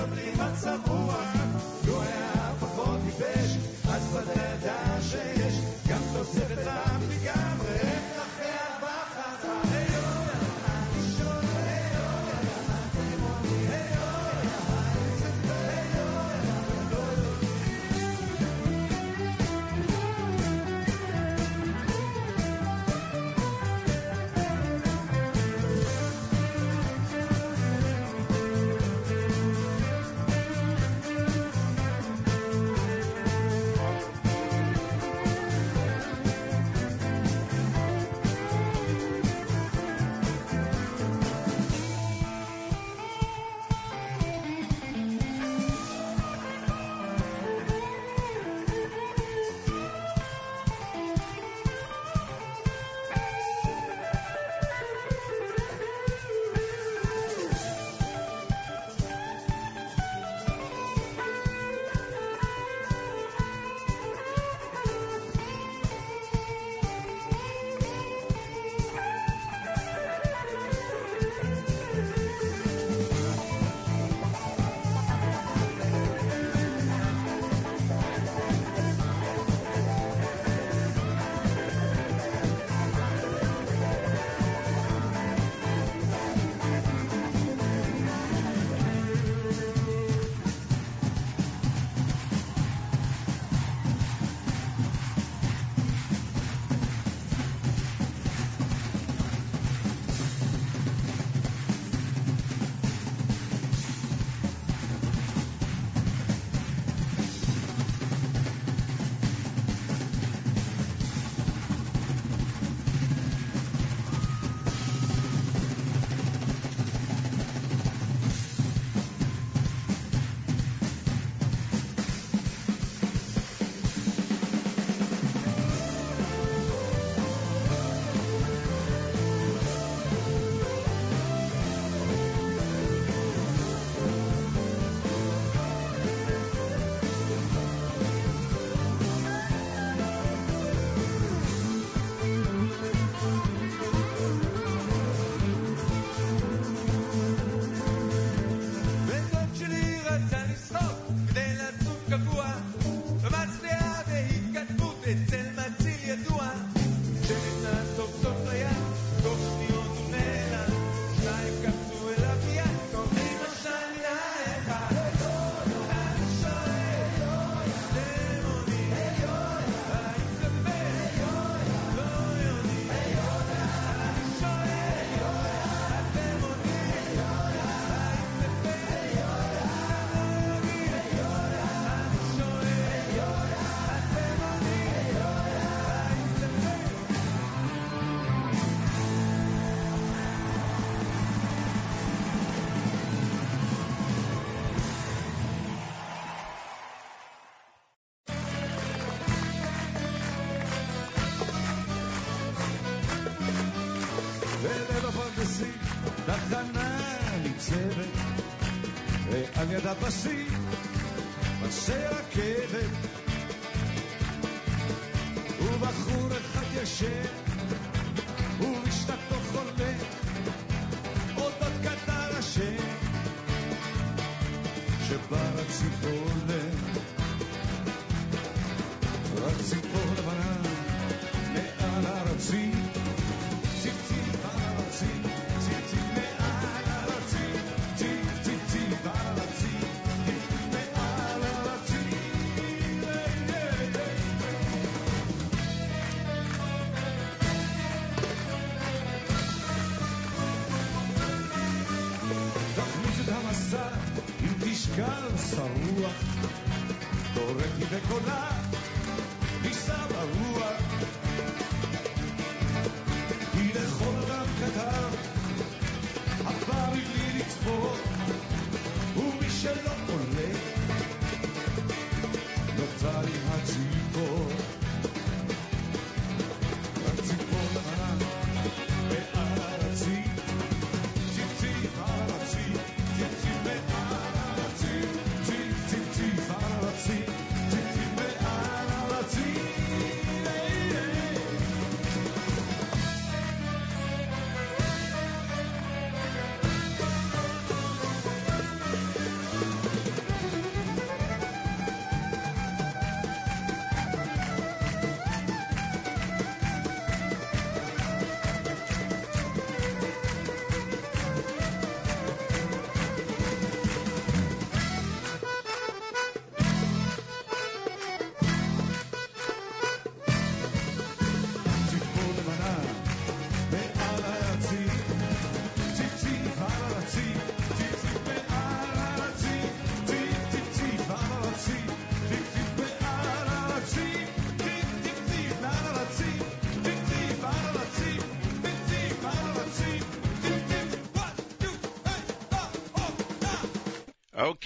terribly much. תחנה ניצבת על יד הבסיס, פסי רכבת ובחור אחד ישן ובשתתו חולה אודות קטר השם שבר הציפור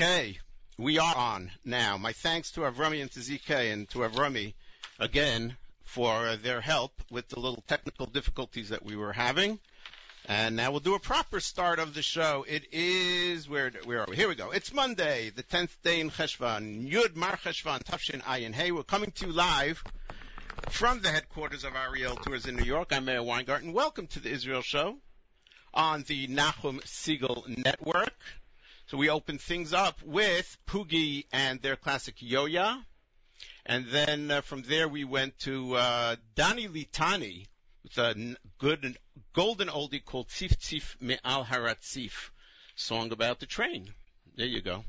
Okay, we are on now. My thanks to Avrami and to ZK and to Avrami again for their help with the little technical difficulties that we were having. And now we'll do a proper start of the show. It is where where are we? Here we go. It's Monday, the tenth day in Cheshvan, Yud Mar Cheshvan, Tafshin Ayin Hey. We're coming to you live from the headquarters of Ariel Tours in New York. I'm Meir Weingarten. Welcome to the Israel Show on the Nachum Segal Network. So we open things up with Poogy and their classic Yoya. And then uh, from there we went to uh, Dani Litani with a good and golden oldie called Tzif Tzif Me'al Haratzif, song about the train. There you go.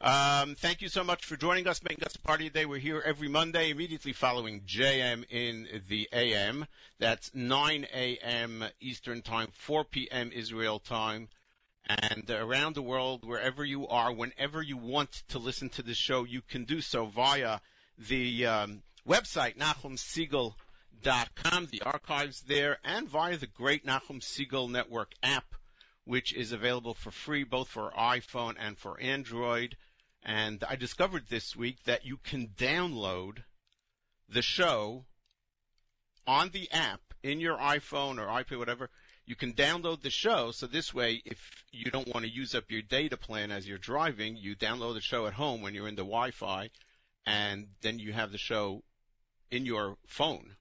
Um, thank you so much for joining us, making us a party today. We're here every Monday, immediately following JM in the AM. That's 9 a.m. Eastern Time, 4 p.m. Israel time. And around the world, wherever you are, whenever you want to listen to the show, you can do so via the um, website, NachumSegal.com, the archives there, and via the great Nachum Segal Network app, which is available for free both for iPhone and for Android. And I discovered this week that you can download the show on the app in your iPhone or iPad, whatever. You can download the show, so this way, if you don't want to use up your data plan as you're driving, you download the show at home when you're in the Wi-Fi, and then you have the show in your phone,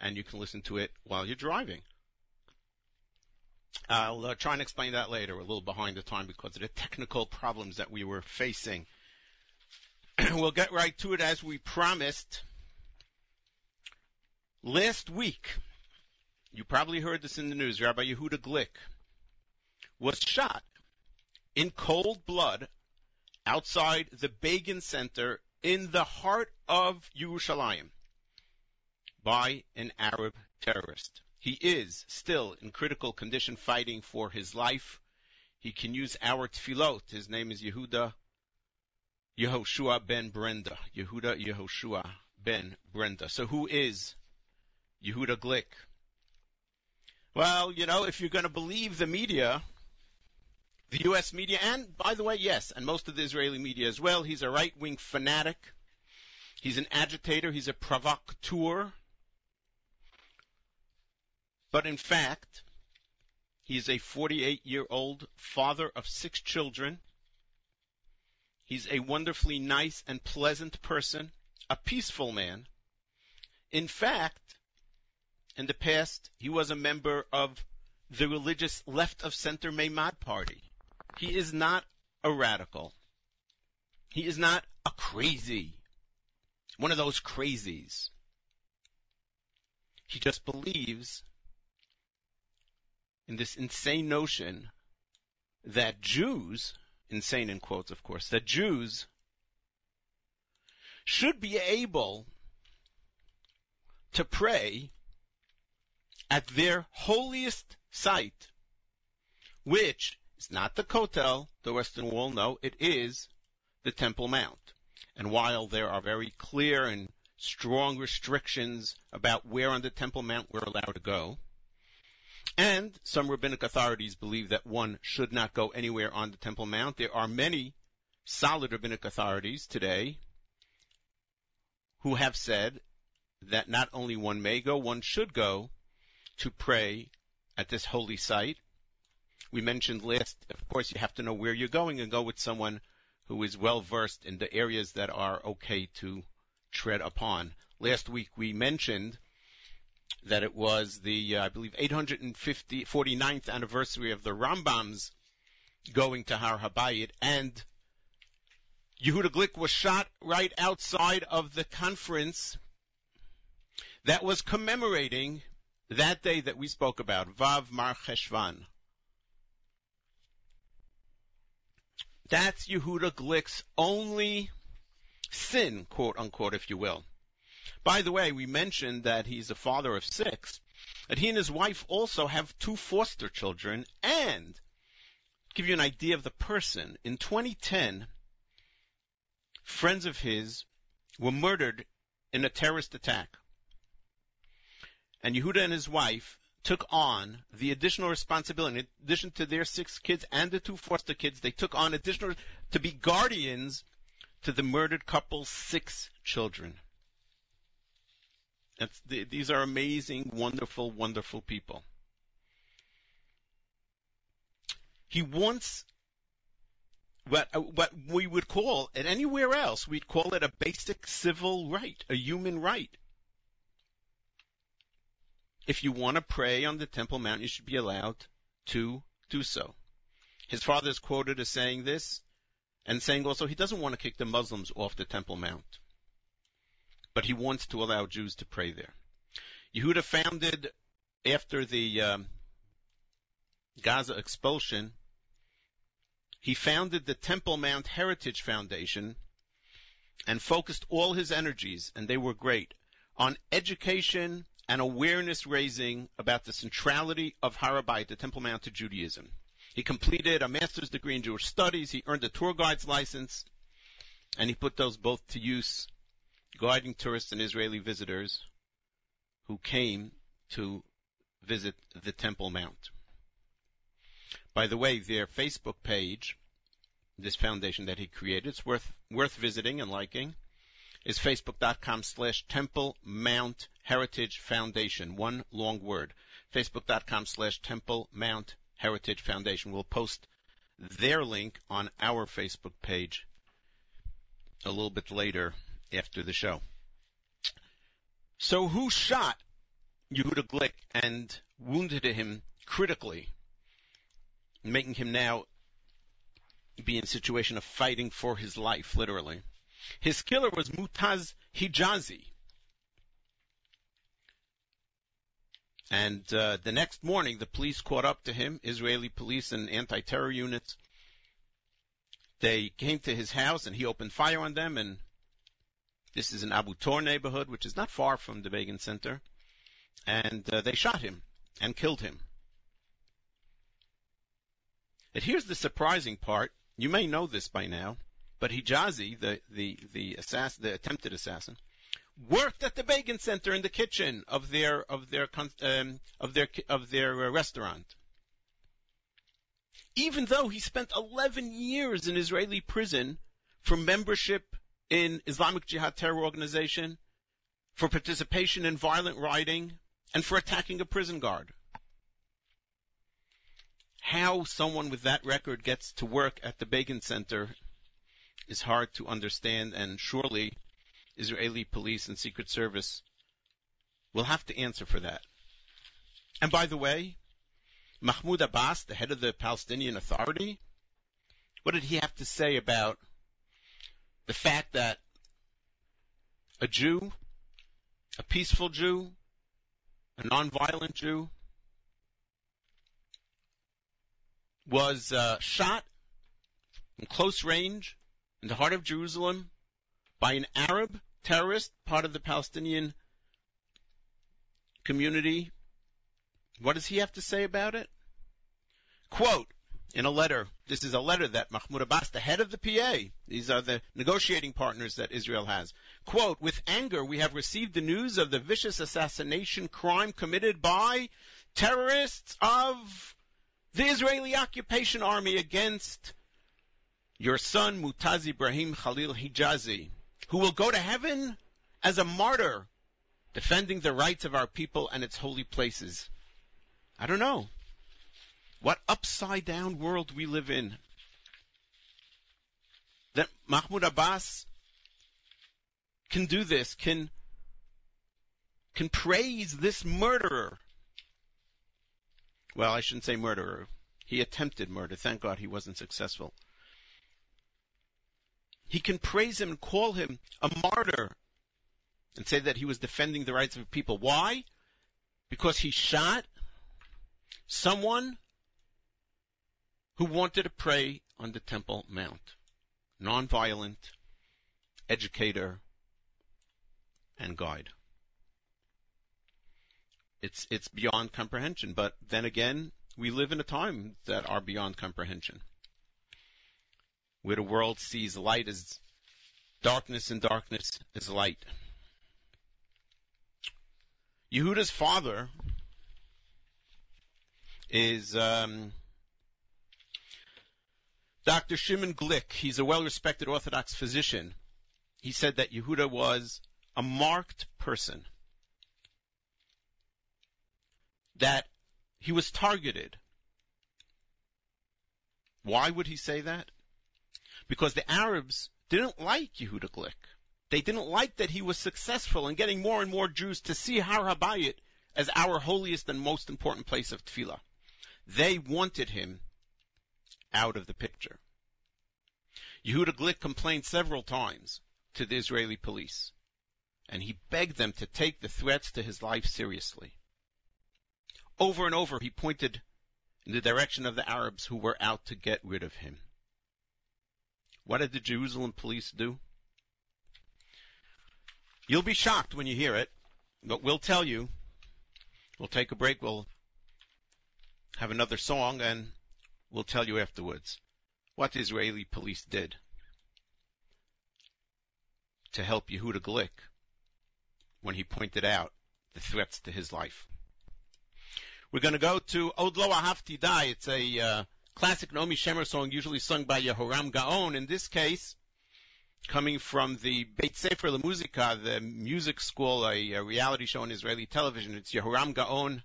and you can listen to it while you're driving. I'll uh, try and explain that later. We're a little behind the time because of the technical problems that we were facing. we'll get right to it as we promised. Last week, you probably heard this in the news, Rabbi Yehuda Glick was shot in cold blood outside the Begin Center in the heart of Yerushalayim by an Arab terrorist. He is still in critical condition fighting for his life. He can use our tefillot. His name is Yehuda Yehoshua ben Brenda. Yehuda Yehoshua ben Brenda. So who is Yehuda Glick? Well, you know, if you're going to believe the media, the U.S. media, and by the way, yes, and most of the Israeli media as well, he's a right-wing fanatic. He's an agitator. He's a provocateur. But in fact, he's a 48-year-old father of six children. He's a wonderfully nice and pleasant person, a peaceful man. In fact, in the past, he was a member of the religious left of center Meimad party. He is not a radical. He is not a crazy. One of those crazies. He just believes in this insane notion that Jews, insane in quotes of course, that Jews should be able to pray at their holiest site, which is not the Kotel, the Western Wall, no, it is the Temple Mount. And while there are very clear and strong restrictions about where on the Temple Mount we're allowed to go, and some rabbinic authorities believe that one should not go anywhere on the Temple Mount, there are many solid rabbinic authorities today who have said that not only one may go, one should go to pray at this holy site. We mentioned last, of course, you have to know where you're going and go with someone who is well versed in the areas that are okay to tread upon. Last week we mentioned that it was the, uh, I believe, 849th anniversary of the Rambam's going to Har Habayit, and Yehuda Glick was shot right outside of the conference that was commemorating that day that we spoke about, Vav Mar Cheshvan. That's Yehuda Glick's only sin, quote unquote, if you will. By the way, we mentioned that he's a father of six, that he and his wife also have two foster children, and give you an idea of the person, in 2010, friends of his were murdered in a terrorist attack. And Yehuda and his wife took on the additional responsibility, in addition to their six kids and the two foster kids, they took on additional, to be guardians to the murdered couple's six children. The, these are amazing, wonderful, wonderful people. He wants what, uh, what we would call it anywhere else, we'd call it a basic civil right, a human right. If you want to pray on the Temple Mount, you should be allowed to do so. His father is quoted as saying this, and saying also he doesn't want to kick the Muslims off the Temple Mount but he wants to allow Jews to pray there. Yehuda founded after the um, Gaza expulsion. He founded the Temple Mount Heritage Foundation and focused all his energies, and they were great, on education and awareness raising about the centrality of Har Habayit, the Temple Mount, to Judaism. He completed a master's degree in Jewish studies. He earned a tour guide's license, and he put those both to use guiding tourists and Israeli visitors who came to visit the Temple Mount. By the way, their Facebook page, this foundation that he created, it's worth worth visiting and liking, is facebook.com slash Temple Mount Heritage Foundation. One long word. Facebook.com slash Temple Mount Heritage Foundation. We'll post their link on our Facebook page a little bit later after the show. So who shot Yehuda Glick and wounded him critically, making him now be in a situation of fighting for his life, literally. His killer was Mutaz Hijazi. And uh, the next morning, the police caught up to him, Israeli police and anti-terror units. They came to his house and he opened fire on them and this is in Abu Tor neighborhood, which is not far from the Begin Center. And uh, they shot him and killed him. And here's the surprising part. You may know this by now, but Hijazi, the the the the attempted assassin, worked at the Begin Center in the kitchen of their of their um, of their of their uh, restaurant. Even though he spent 11 years in Israeli prison for membership in Islamic Jihad terror organization, for participation in violent rioting, and for attacking a prison guard. How someone with that record gets to work at the Begin Center is hard to understand, and surely Israeli police and Secret Service will have to answer for that. And by the way, Mahmoud Abbas, the head of the Palestinian Authority, what did he have to say about the fact that a Jew, a peaceful Jew, a nonviolent Jew, was uh, shot in close range in the heart of Jerusalem by an Arab terrorist, part of the Palestinian community. What does he have to say about it? Quote, in a letter. This is a letter that Mahmoud Abbas, the head of the PA, these are the negotiating partners that Israel has. Quote, with anger, we have received the news of the vicious assassination crime committed by terrorists of the Israeli occupation army against your son Mutaz Ibrahim Khalil Hijazi, who will go to heaven as a martyr, defending the rights of our people and its holy places. I don't know. What upside down world we live in. That Mahmoud Abbas can do this, can, can praise this murderer. Well, I shouldn't say murderer. He attempted murder. Thank God he wasn't successful. He can praise him and call him a martyr and say that he was defending the rights of people. Why? Because he shot someone who wanted to pray on the Temple Mount. Nonviolent, educator, and guide. It's, it's beyond comprehension, but then again, we live in a time that are beyond comprehension. Where the world sees light as darkness and darkness as light. Yehuda's father is um, Dr. Shimon Glick. He's a well-respected Orthodox physician. He said that Yehuda was a marked person. That he was targeted. Why would he say that? Because the Arabs didn't like Yehuda Glick. They didn't like that he was successful in getting more and more Jews to see Har Habayit as our holiest and most important place of tefillah. They wanted him out of the picture. Yehuda Glick complained several times to the Israeli police, and he begged them to take the threats to his life seriously. Over and over, he pointed in the direction of the Arabs who were out to get rid of him. What did the Jerusalem police do? You'll be shocked when you hear it, but we'll tell you. We'll take a break. We'll have another song, and we'll tell you afterwards what the Israeli police did to help Yehuda Glick when he pointed out the threats to his life. We're going to go to Odlo Ahavti Dai. It's a uh, classic Naomi Shemer song usually sung by Yehoram Gaon. In this case, coming from the Beit Sefer LeMuzika, the music school, a, a, reality show on Israeli television. It's Yehoram Gaon,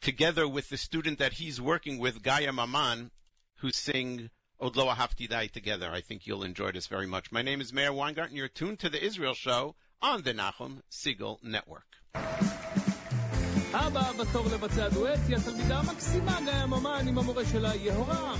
together with the student that he's working with, Gaia Maman, who sing Odlo Ahavti Dai together. I think you'll enjoy this very much. My name is Meir Weingarten. You're tuned to the Israel Show on the Nachum Segal Network. הבאה בתור לבצע דואט היא התלמידה המקסימה גיא ממן עם המורה שלה יהורם.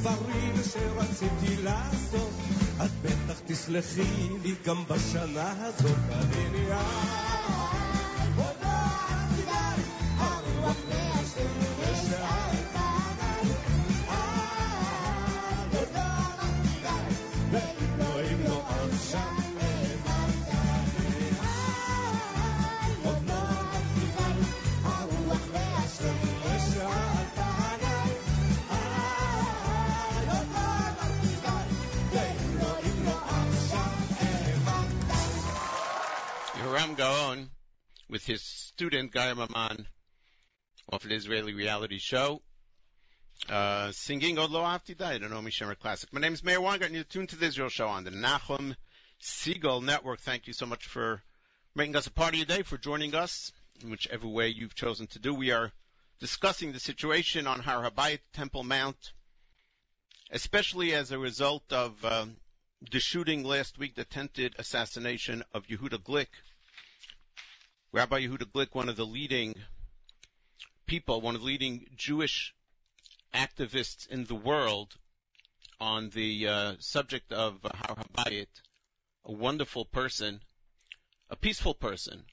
דברים שרציתי לעשות, את בטח תסלחי לי גם בשנה הזאת, הריני Gaon with his student Guy Maman off an Israeli reality show. Uh, singing Od Lo Ahavti Dai, the Naomi Shemer classic. My name is Meir Weingart, and you're tuned to the Israel Show on the Nachum Segal Network. Thank you so much for making us a part of your day, for joining us in whichever way you've chosen to do. We are discussing the situation on Har Habayit Temple Mount, especially as a result of uh, the shooting last week, the attempted assassination of Yehuda Glick. Rabbi Yehuda Glick, one of the leading people, one of the leading Jewish activists in the world on the uh, subject of Har Habayit, a wonderful person, a peaceful person,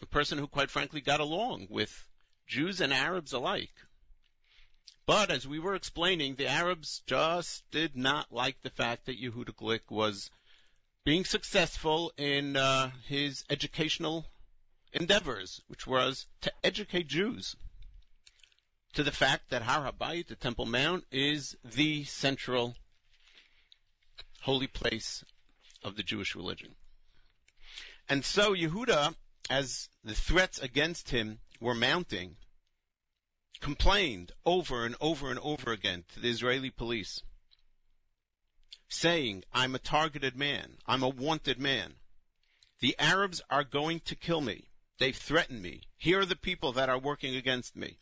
a person who quite frankly got along with Jews and Arabs alike. But as we were explaining, the Arabs just did not like the fact that Yehuda Glick was being successful in uh, his educational endeavors, which was to educate Jews to the fact that Har Habayit, the Temple Mount, is the central holy place of the Jewish religion. And so Yehuda, as the threats against him were mounting, complained over and over and over again to the Israeli police, saying, I'm a targeted man. I'm a wanted man. The Arabs are going to kill me. They've threatened me. Here are the people that are working against me.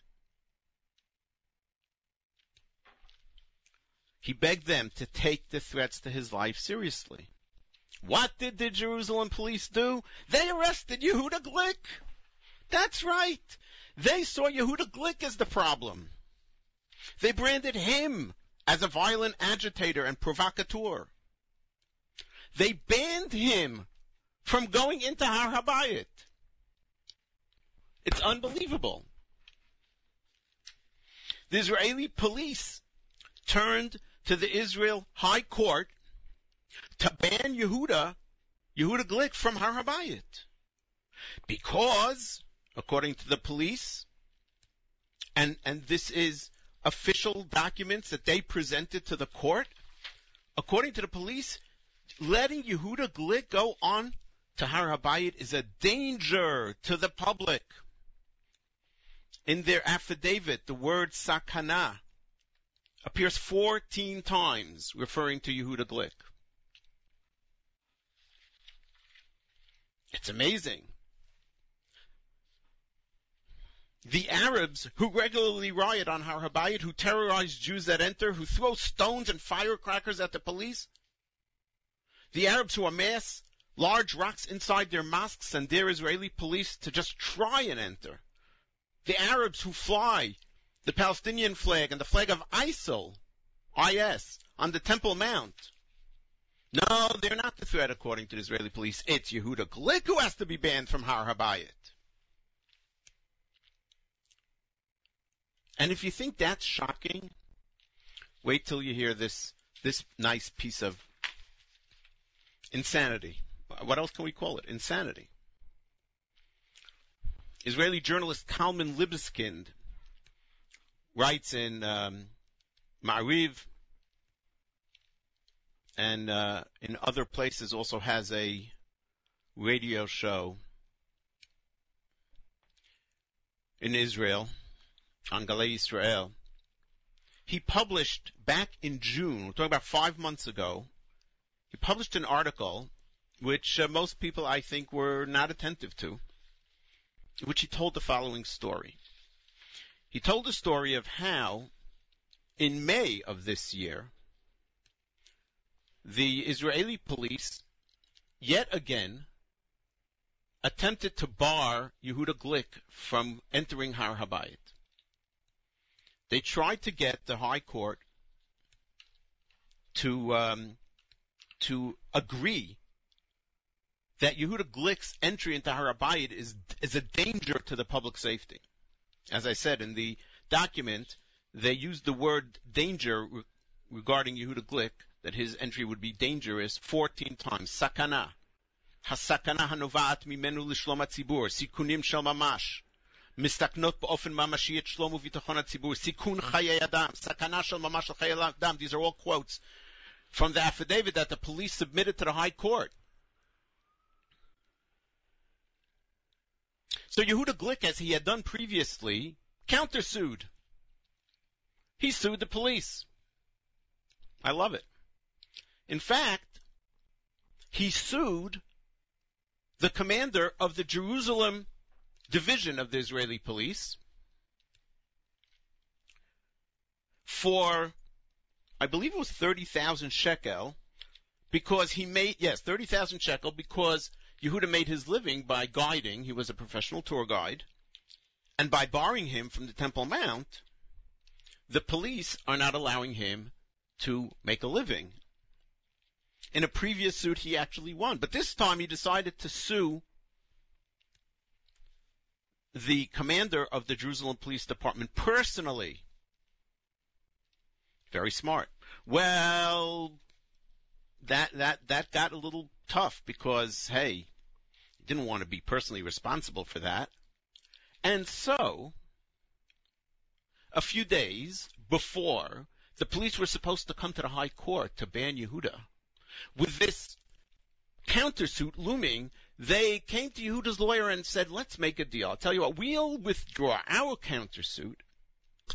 He begged them to take the threats to his life seriously. What did the Jerusalem police do? They arrested Yehuda Glick. That's right. They saw Yehuda Glick as the problem. They branded him as a violent agitator and provocateur. They banned him from going into Har Habayit. It's unbelievable. The Israeli police turned to the Israel High Court to ban Yehuda, Yehuda Glick from Har Habayit. Because, according to the police, and, and this is official documents that they presented to the court, according to the police, letting Yehuda Glick go on to Har Habayit is a danger to the public. In their affidavit, the word sakana appears 14 times referring to Yehuda Glick. It's amazing. The Arabs who regularly riot on Har Habayit, who terrorize Jews that enter, who throw stones and firecrackers at the police, the Arabs who amass large rocks inside their mosques and dare Israeli police to just try and enter, the Arabs who fly the Palestinian flag and the flag of ISIL, IS, on the Temple Mount. No, they're not the threat according to the Israeli police. It's Yehuda Glick who has to be banned from Har Habayit. And if you think that's shocking, wait till you hear this, this nice piece of insanity. What else can we call it? Insanity. Israeli journalist Kalman Libeskind writes in um, Ma'ariv and uh, in other places also has a radio show in Israel on Galei Israel. He published back in June, we're talking about five months ago, he published an article which uh, most people I think were not attentive to, which he told the following story. He told the story of how, in May of this year, the Israeli police yet again attempted to bar Yehuda Glick from entering Har Habayit. They tried to get the High Court to um, to agree that Yehuda Glick's entry into Har Habayit is, is a danger to the public safety. As I said in the document, they used the word danger re- regarding Yehuda Glick, that his entry would be dangerous 14 times. Sakana. Hasakana hanovat mimenu lishlom atzibur. Sikunim shel mamash. Mistaknot באופן ממשי את שלום וביטחון הציבור, Sikun חיי אדם, סכנה של ממש These are all quotes from the affidavit that the police submitted to the High Court. So Yehuda Glick, as he had done previously, countersued. He sued the police. I love it. In fact, he sued the commander of the Jerusalem division of the Israeli police for, I believe it was 30,000 shekel, because he made, yes, 30,000 shekel because Yehuda made his living by guiding. He was a professional tour guide. And by barring him from the Temple Mount, the police are not allowing him to make a living. In a previous suit, he actually won, but this time he decided to sue the commander of the Jerusalem Police Department personally. Very smart. Well, that that that got a little tough because hey, he didn't want to be personally responsible for that. And so, a few days before the police were supposed to come to the high court to ban Yehuda, with this countersuit looming, they came to Yehuda's lawyer and said, let's make a deal. I'll tell you what, we'll withdraw our countersuit,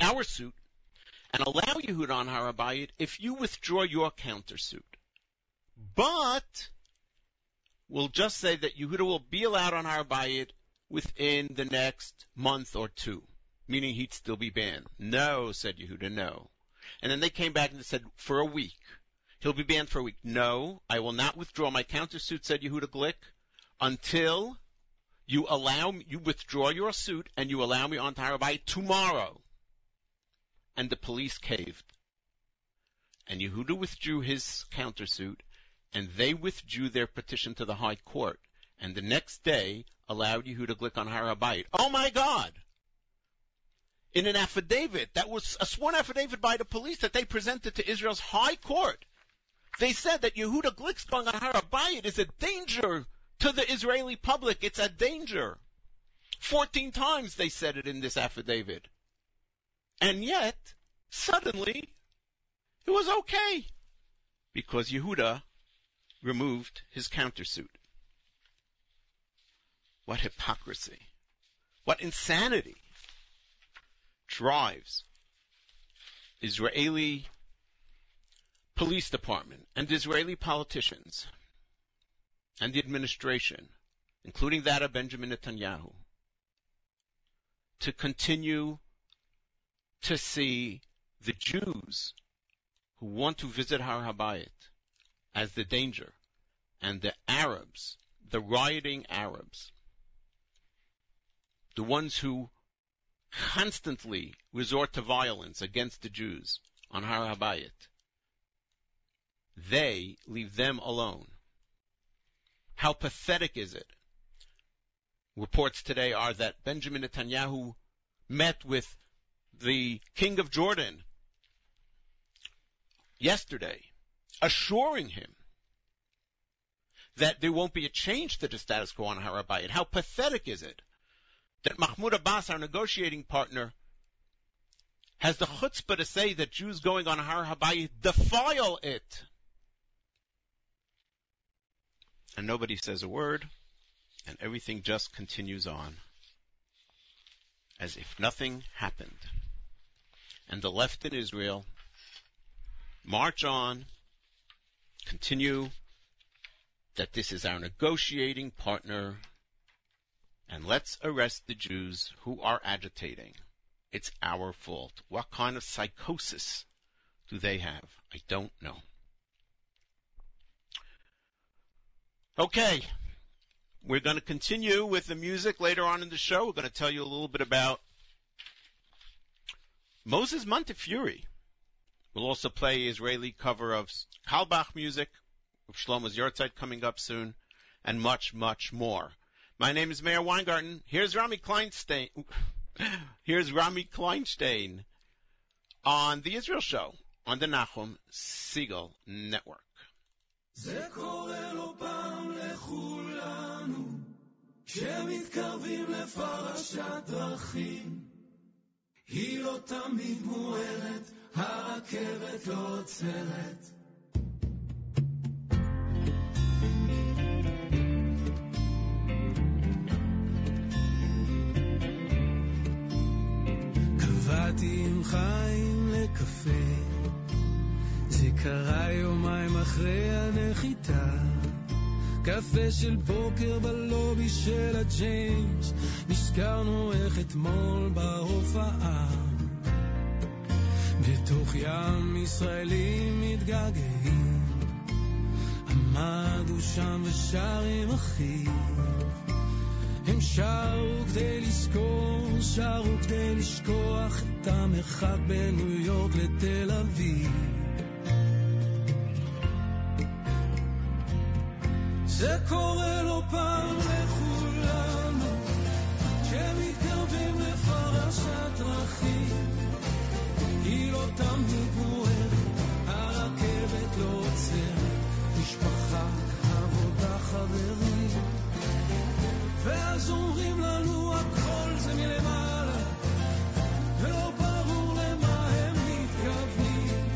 our suit, and allow Yehuda on Har HaBayit if you withdraw your countersuit. But we'll just say that Yehuda will be allowed on Har HaBayit within the next month or two, meaning he'd still be banned. No, said Yehuda, no. And then they came back and said, for a week. He'll be banned for a week. No, I will not withdraw my countersuit, said Yehuda Glick, until you allow you withdraw your suit and you allow me on Har HaBayit tomorrow. And the police caved. And Yehuda withdrew his countersuit and they withdrew their petition to the High Court. And the next day allowed Yehuda Glick on Har HaBayit. Oh my God! In an affidavit that was a sworn affidavit by the police that they presented to Israel's High Court, they said that Yehuda Glick's going on Har HaBayit is a danger to the Israeli public. It's a danger. Fourteen times they said it in this affidavit. And yet, suddenly, it was okay. Because Yehuda removed his countersuit. What hypocrisy. What insanity drives Israeli police department and Israeli politicians and the administration, including that of Benjamin Netanyahu, to continue to see the Jews who want to visit Har HaBayit as the danger, and the Arabs, the rioting Arabs, the ones who constantly resort to violence against the Jews on Har HaBayit, they leave them alone. How pathetic is it? Reports today are that Benjamin Netanyahu met with the king of Jordan yesterday, assuring him that there won't be a change to the status quo on Har HaBayit. How pathetic is it that Mahmoud Abbas, our negotiating partner, has the chutzpah to say that Jews going on Har HaBayit defile it. And nobody says a word, and everything just continues on as if nothing happened. And the left in Israel march on, continue that this is our negotiating partner, and let's arrest the Jews who are agitating. It's our fault. What kind of psychosis do they have? I don't know. Okay. We're going to continue with the music later on in the show. We're going to tell you a little bit about Moses Montefiore. We'll also play Israeli cover of Carlebach music, Shlomo's Yortzeit coming up soon, and much, much more. My name is Meir Weingarten. Here's Rami Kleinstein. Here's Rami Kleinstein on The Israel Show on the Nachum Segal Network. כשמתקרבים לפרשת דרכים, היא לא תמיד הרכבת לא עוצרת. קבעתי עם חיים לקפה, זה קרה יומיים אחרי הנחיתה. קפה של בוקר בלובי של הג'יינג', נזכרנו איך אתמול בהופעה. בתוך ים ישראלים מתגעגעים, עמדו שם ושר עם אחיו. הם שרו כדי לזכור, שרו כדי לשכוח את המרחק בין ניו יורק לתל אביב. זה קורה ואז אומרים לנו הכל זה מלמעלה, ולא ברור למה הם מתכוונים.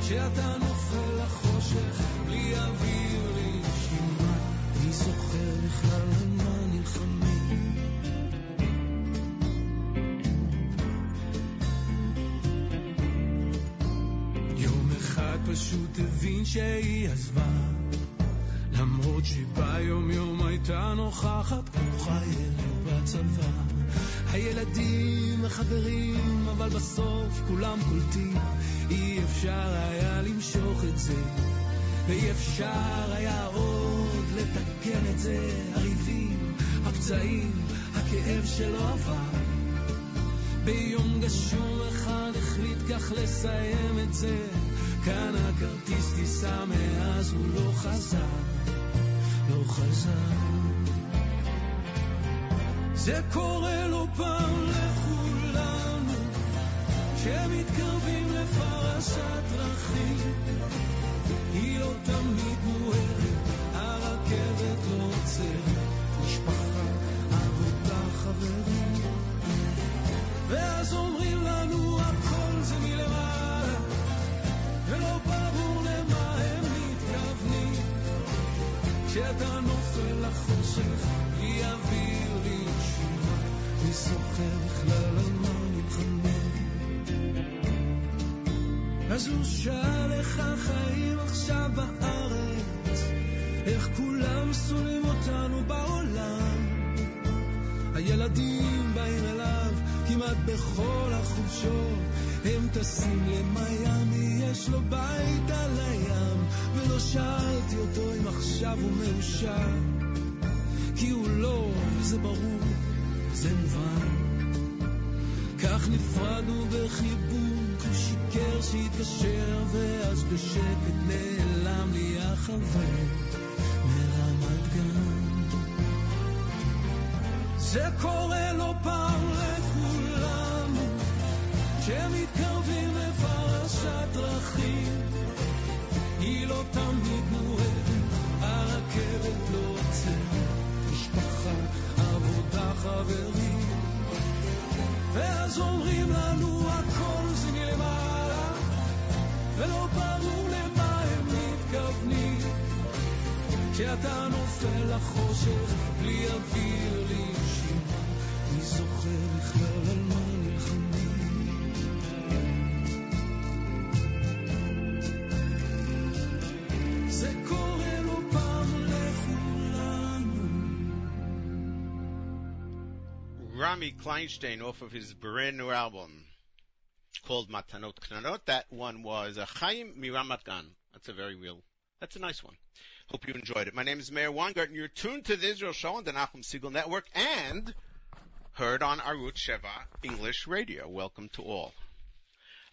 כשאתה נופל לחושך בלי אוויר לנשימה, מי זוכר בכלל על מה נלחמים? יום אחד פשוט הבין שהיא עזבה למרות שביום יום הייתה נוכחת כמו חיילת בצבא. הילדים החברים, אבל בסוף כולם קולטים, אי אפשר היה למשוך את זה, ואי אפשר היה עוד לתקן את זה. הריבים, הפצעים, הכאב שלא עבר. ביום גשום אחד החליט כך לסיים את זה, כאן הכרטיס טיסה מאז הוא לא חזר. לא חזר. זה קורה לא פעם לכולנו, כשמתקרבים לפרשת דרכים. היא לא תמיד מוארת, הרכבת לא עוצרת, משפחה, עבודה, חברים. ואז אומרים לנו הכל זה מלמעלה, ולא ברור כשאתה נופל לחושך, בלי אוויר לנשימה, מי זוכר בכלל על מה נלחמים? אז הוא שאל איך החיים עכשיו בארץ, איך כולם שונאים אותנו בעולם. הילדים באים אליו כמעט בכל החופשות, הם טסים למיאמי, יש לו בית על הים, ולא שאלתי אותו אם עכשיו הוא מאושר, כי הוא לא, זה ברור, זה מובן. כך נפרדנו בחיבוק, הוא שיקר שהתקשר, ואז בשקט נעלם לי החבר מרמת גן. זה קורה לא פעם כשמתקרבים לפרשת דרכים. היא לא תמיד מוארת, הרכבת לא עוצרת, משפחה, עבודה, חברים. ואז אומרים לנו הכל זה מלמעלה, ולא ברור למה הם מתכוונים. כשאתה נופל לחושך בלי אוויר לנשימה, מי זוכר בכלל על מה נלחמים? Rami Kleinstein off of his brand new album called Matanot Ktanot. That one was a Chaim Miramat Gan. That's a very real, that's a nice one. Hope you enjoyed it. My name is Meir Weingarten. You're tuned to the Israel Show on the Nachum Segal Network and heard on Arutz Sheva English Radio. Welcome to all.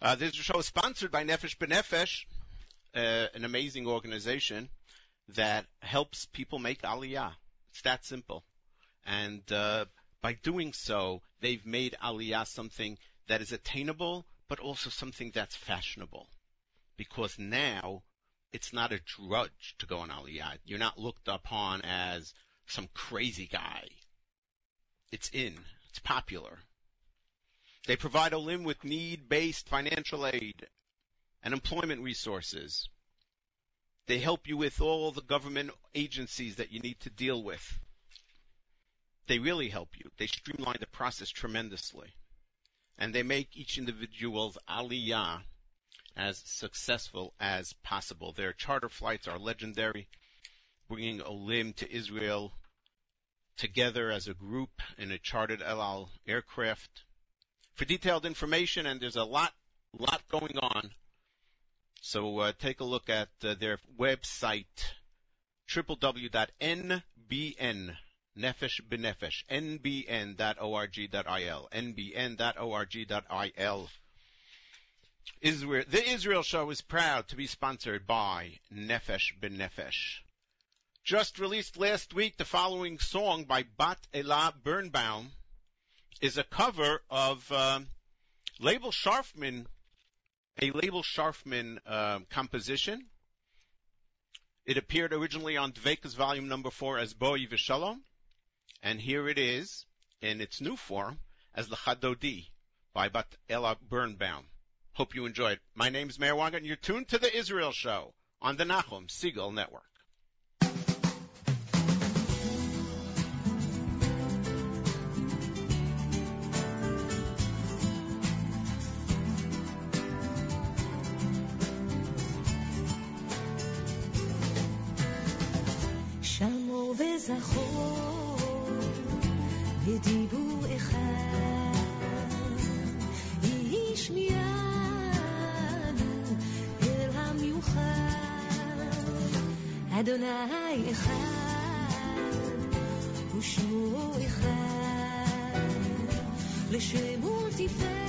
Uh, this show is sponsored by Nefesh B'Nefesh, uh, an amazing organization that helps people make Aliyah. It's that simple. And uh, by doing so, they've made Aliyah something that is attainable, but also something that's fashionable. Because now, it's not a drudge to go on Aliyah. You're not looked upon as some crazy guy. It's in. It's popular. They provide Olim with need-based financial aid and employment resources. They help you with all the government agencies that you need to deal with. They really help you. They streamline the process tremendously. and they make each individual's aliyah as successful as possible. Their charter flights are legendary, bringing Olim to Israel together as a group in a chartered El Al aircraft. For detailed information, and there's a lot, lot going on, so uh, take a look at uh, their website, www.nbn, nefesh benefesh, nbn.org.il, nbn.org.il. Israel, the Israel Show is proud to be sponsored by Nefesh Benefesh. Just released last week, the following song by Bat Elah Birnbaum is a cover of um, Label Sharfman, a Label Sharfman um, composition. It appeared originally on Dvekas volume number four as Boi V'Shalom, and here it is in its new form as the by Bat Ella Birnbaum. Hope you enjoyed. My name is Meir Wanga and you're tuned to the Israel Show on the Nachum Segal Network. בדיבור אחד השמיענו אל המיוחד. אדוני אחד ושמו אחד לשמו תפארת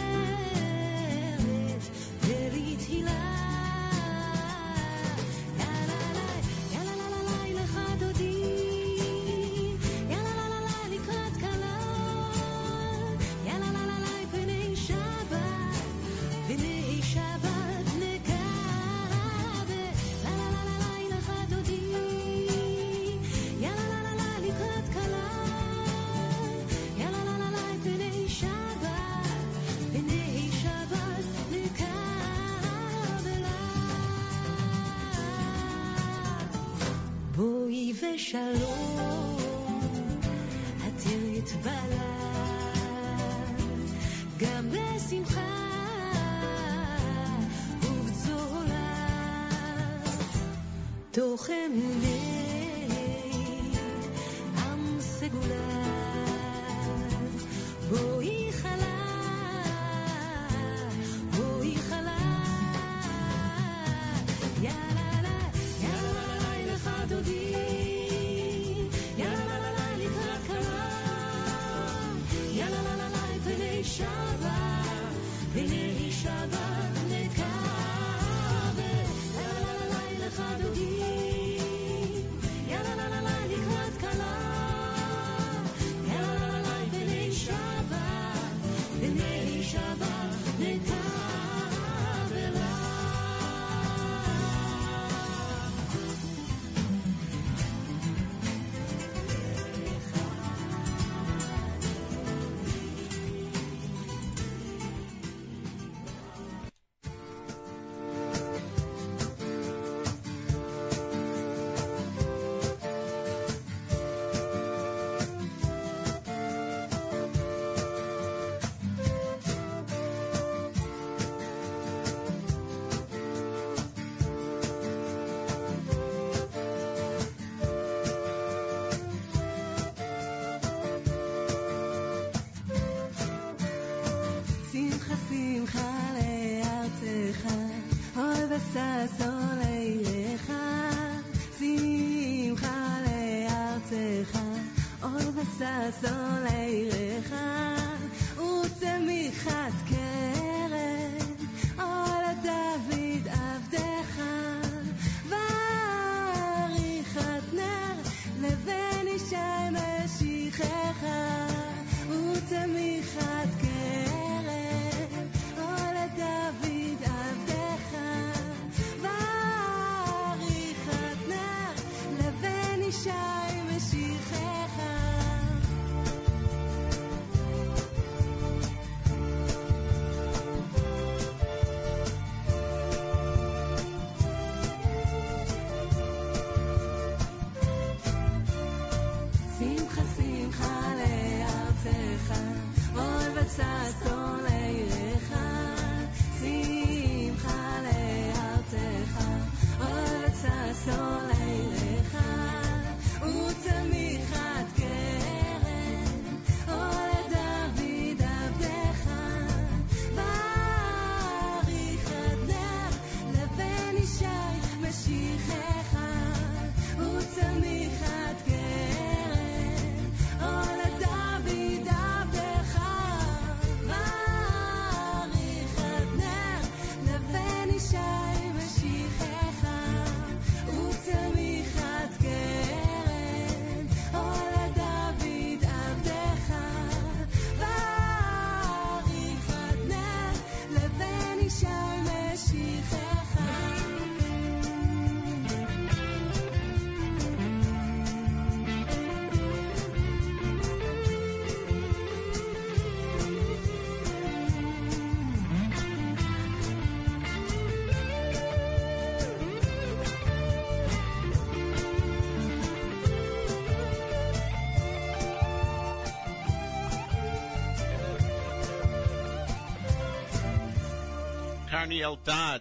Karni Eldad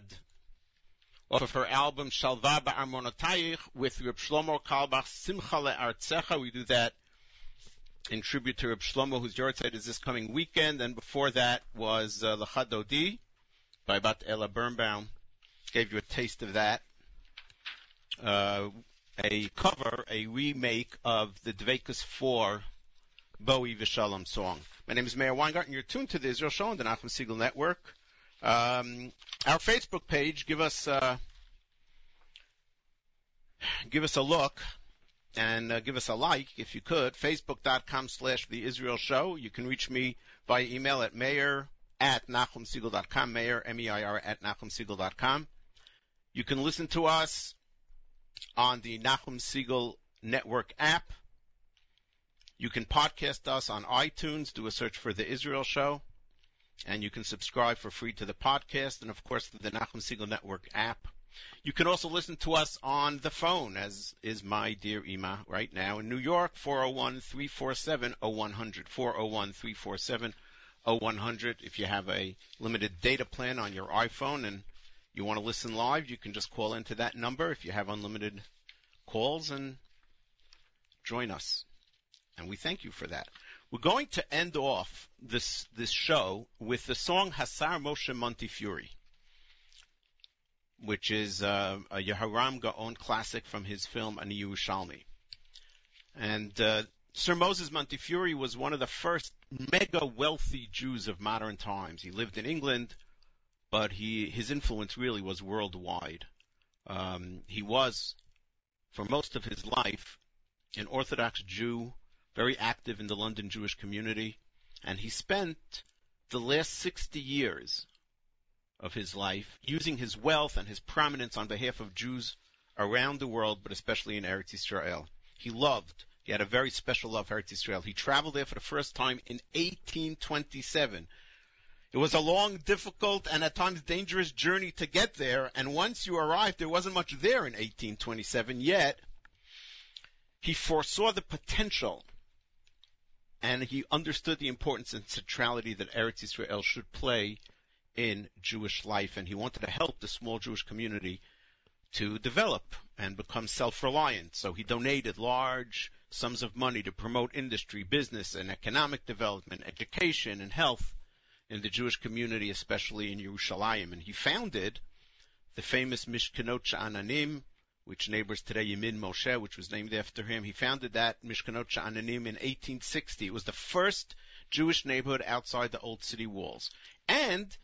off of her album Shalva Ba'armonotayich with Reb Shlomo Carlebach Simcha Le'artzecha. We do that in tribute to Reb Shlomo, whose yahrzeit is this coming weekend. And before that was uh, Lecha Dodi by Bat Ella Birnbaum. Gave you a taste of that. Uh, a cover, a remake of the Dvekas 4 Boi V'Shalom song. My name is Meir Weingarten. You're tuned to the Israel Show on the Nachum Segal Network. Um, our Facebook page, give us uh, give us a look and uh, give us a like if you could. Facebook.com slash The Israel Show. You can reach me by email at meir at nachumsegal.com, meir, M-E-I-R, at nachumsegal.com. You can listen to us on the Nachum Segal Network app. You can podcast us on iTunes. Do a search for The Israel Show. And you can subscribe for free to the podcast and, of course, the Nachum Segal Network app. You can also listen to us on the phone, as is my dear Ima right now in New York, 401-347-0100, 401-347-0100. If you have a limited data plan on your iPhone and you want to listen live, you can just call into that number if you have unlimited calls and join us. And we thank you for that. We're going to end off this this show with the song Hasar Moshe Montefiore, which is uh, a Yehoram Gaon classic from his film Ani Yerushalmi. And uh, Sir Moses Montefiore was one of the first mega wealthy Jews of modern times. He lived in England, but he his influence really was worldwide. Um, he was, for most of his life, an Orthodox Jew very active in the London Jewish community, and he spent the last 60 years of his life using his wealth and his prominence on behalf of Jews around the world, but especially in Eretz Israel. He loved, he had a very special love for Eretz Israel. He traveled there for the first time in 1827. It was a long, difficult, and at times dangerous journey to get there, and once you arrived, there wasn't much there in 1827, yet he foresaw the potential and he understood the importance and centrality that Eretz Israel should play in Jewish life, and he wanted to help the small Jewish community to develop and become self-reliant. So he donated large sums of money to promote industry, business, and economic development, education, and health in the Jewish community, especially in Yerushalayim. And he founded the famous Mishkanot Sha'ananim, which neighbors today Yemin Moshe, which was named after him. He founded that Mishkanot Sha'ananim in 1860. It was the first Jewish neighborhood outside the old city walls. And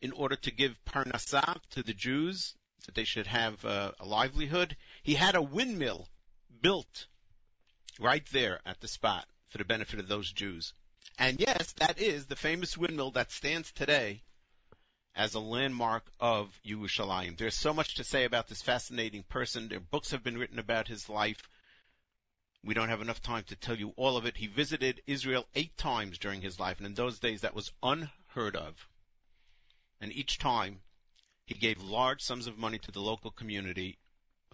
in order to give parnasah to the Jews, that they should have uh, a livelihood, he had a windmill built right there at the spot for the benefit of those Jews. And yes, that is the famous windmill that stands today as a landmark of Yerushalayim. There's so much to say about this fascinating person. There books have been written about his life. We don't have enough time to tell you all of it. He visited Israel eight times during his life, and in those days that was unheard of. And each time he gave large sums of money to the local community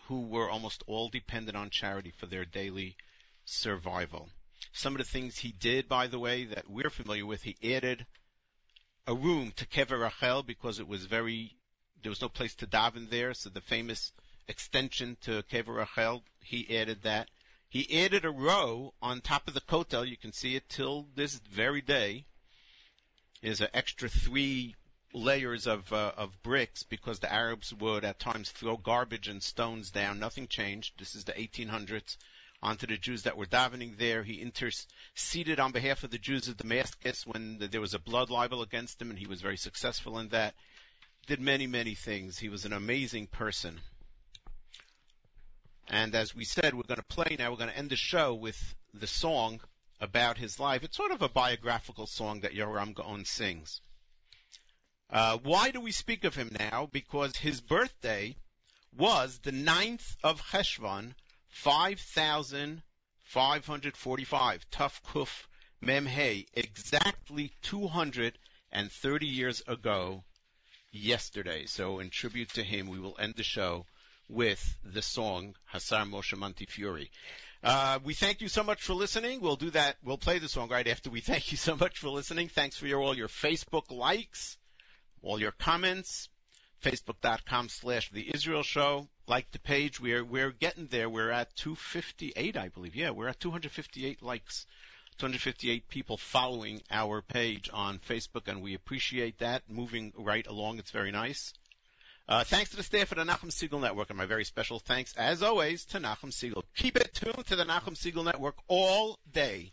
who were almost all dependent on charity for their daily survival. Some of the things he did, by the way, that we're familiar with, he added a room to Kever Rachel because it was very, there was no place to daven there. So the famous extension to Kever Rachel, he added that. He added a row on top of the kotel. You can see it till this very day. Is an extra three layers of uh, of bricks because the Arabs would at times throw garbage and stones down. Nothing changed. This is the 1800s onto the Jews that were davening there. He interceded on behalf of the Jews of Damascus when there was a blood libel against him, and he was very successful in that. Did many, many things. He was an amazing person. And as we said, we're going to play now. We're going to end the show with the song about his life. It's sort of a biographical song that Yoram Gaon sings. Uh, why do we speak of him now? Because his birthday was the 9th of Cheshvan, 5,545. Tough Kuf Memhe. Exactly 230 years ago yesterday. So in tribute to him, we will end the show with the song Hasar Moshe Montefiore. Uh, we thank you so much for listening. We'll do that. We'll play the song right after we thank you so much for listening. Thanks for your, all your Facebook likes, all your comments. Facebook.com slash The Israel Show. Like the page. We're, we're getting there. We're at 258, I believe. Yeah, we're at 258 likes. 258 people following our page on Facebook, and we appreciate that. Moving right along, it's very nice. Uh, thanks to the staff at the Nachum Segal Network, and my very special thanks, as always, to Nachum Segal. Keep it tuned to the Nachum Segal Network all day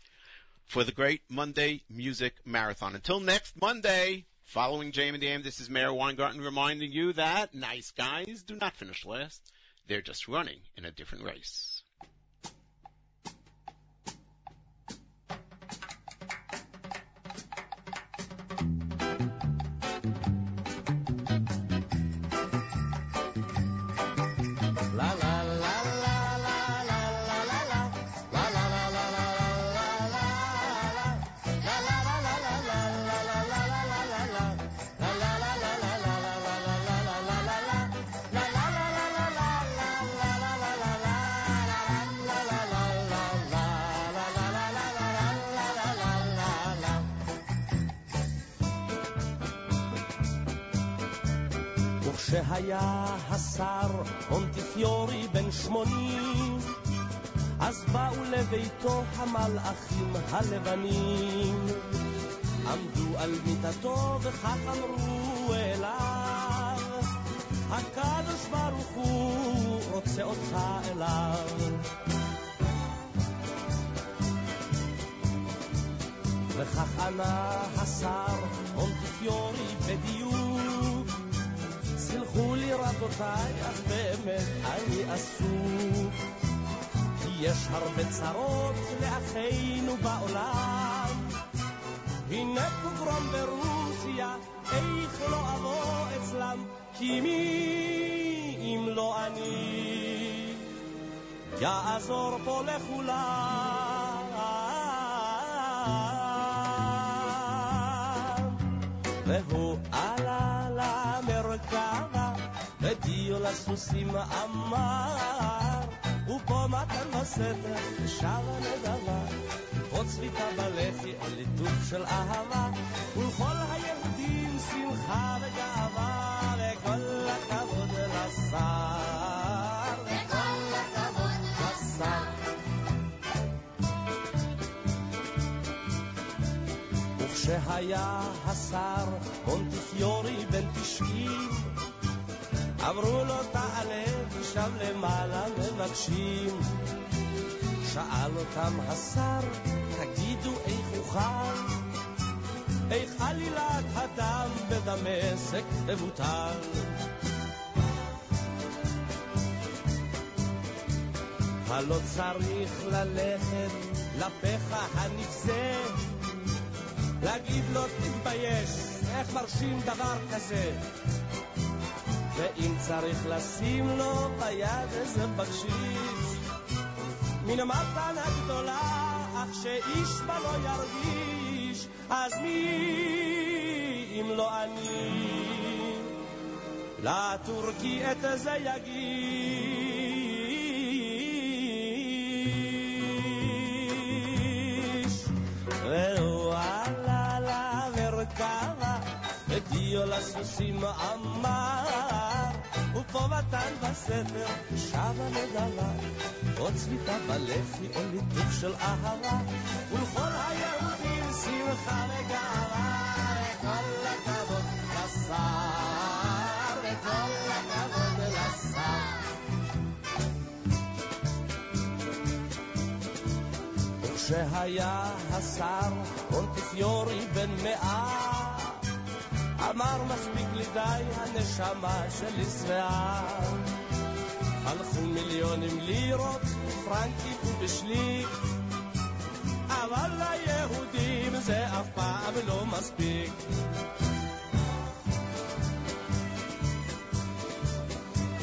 for the great Monday Music Marathon. Until next Monday, following JM in the AM, this is Meir Weingarten reminding you that nice guys do not finish last. They're just running in a different race. וכשהיה השר מונטיפיורי בן שמונים, אז באו לביתו המלאכים הלבנים. עמדו על מיטתו וכך אמרו אליו, הקדוש ברוך הוא רוצה אותך אליו. וכך ענה השר מונטיפיורי בדיוק, סלחו לי רבותיי, אך באמת אני עסוק. יש הרבה צרות לאחינו בעולם. הנה פוגרום ברוסיה, איך לא אבוא אצלם? כי מי אם לא אני יעזור פה לכולם. והוא ודיו לסוסים אמר, מתן בסתר, שב הנדבה, פה צביתה בלחי, על ליטוף של אהבה, ולכל היהודים שמחה וגאווה, וכל הכבוד לשר. וכל הכבוד לשר. וכשהיה השר מונטיפיורי בן תשעים, אמרו לו תעלה שם למעלה מבקשים. שאל אותם השר, תגידו איך אוכל, איך עלילת הדם בדמשק תבוטל. הלא צריך ללכת לפחה הנבזה, להגיד לו תתבייש, איך מרשים דבר כזה? ואם צריך לשים לו ביד איזה בקשיש, מן המתנה גדולה, אך שאיש בה לא ירגיש, אז מי אם לא אני? לטורקי את זה יגיש. והוא עלה למרכבה, ודיו לסוסים אמר, ופה מתן בסתר, שבה נדבה, עוד צביתה בלחי, או ליטוף של אהבה, ולכל היהודים שמחה וגאווה, וכל הכבוד לשר, וכל הכבוד לשר. וכשהיה השר מונטיפיורי בן מאה, אמר מספיק לי די, הנשמה שלי שבעה. הלכו מיליונים לירות, פרנקים ובשליק, אבל ליהודים זה אף פעם לא מספיק.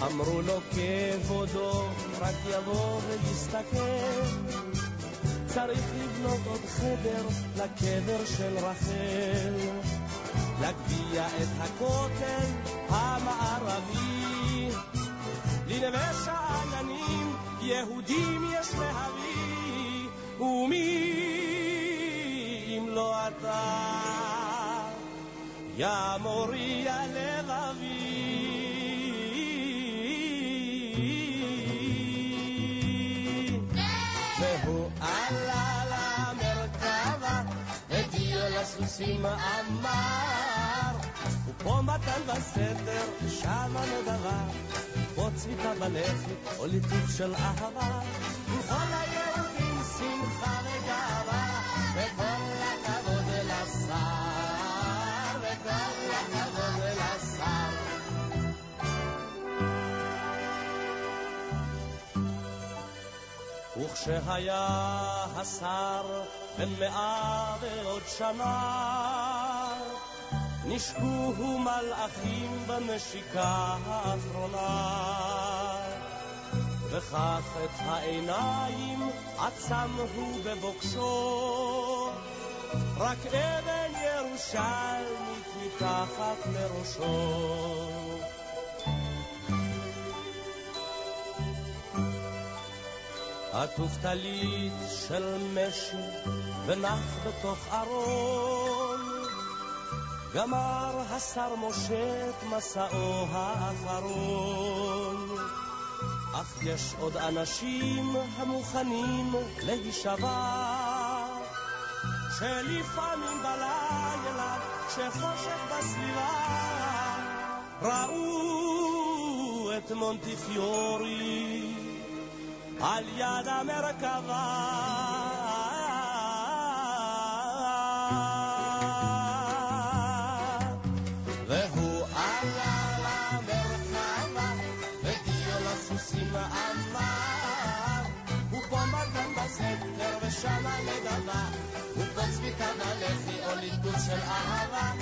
אמרו לו כבודו, רק יבוא ויסתכל. צריך לבנות עוד חדר לקבר של רחל. להגביה את הכותל המערבי. לנמס העננים יהודים יש להביא, ומי אם לא אתה, יא מורי הלבבי. והוא עלה למרכבה, הטיל לסוסים אמר ופה מתן בסתר, שמה נדבה, פה צביתה בלחי, או ליטוף של אהבה, וכל היהודים שמחה וגאווה, וכל הכבוד לשר, וכל הכבוד לשר. וכשהיה השר בן מאה ועוד שנה, נשקוהו מלאכים בנשיקה האחרונה. וכך את העיניים עצם הוא בבוקשו, רק אבן ירושלמית מתחת לראשו. עטוף טלית של משי ונח בתוך ארון. גמר השר משה את מסעו האחרון. אך יש עוד אנשים המוכנים להישבע, שלפעמים בלילה, כשחושך בסביבה, ראו את מונטיפיורי על יד המרכבה. كمال في أولي الدوش الأعراق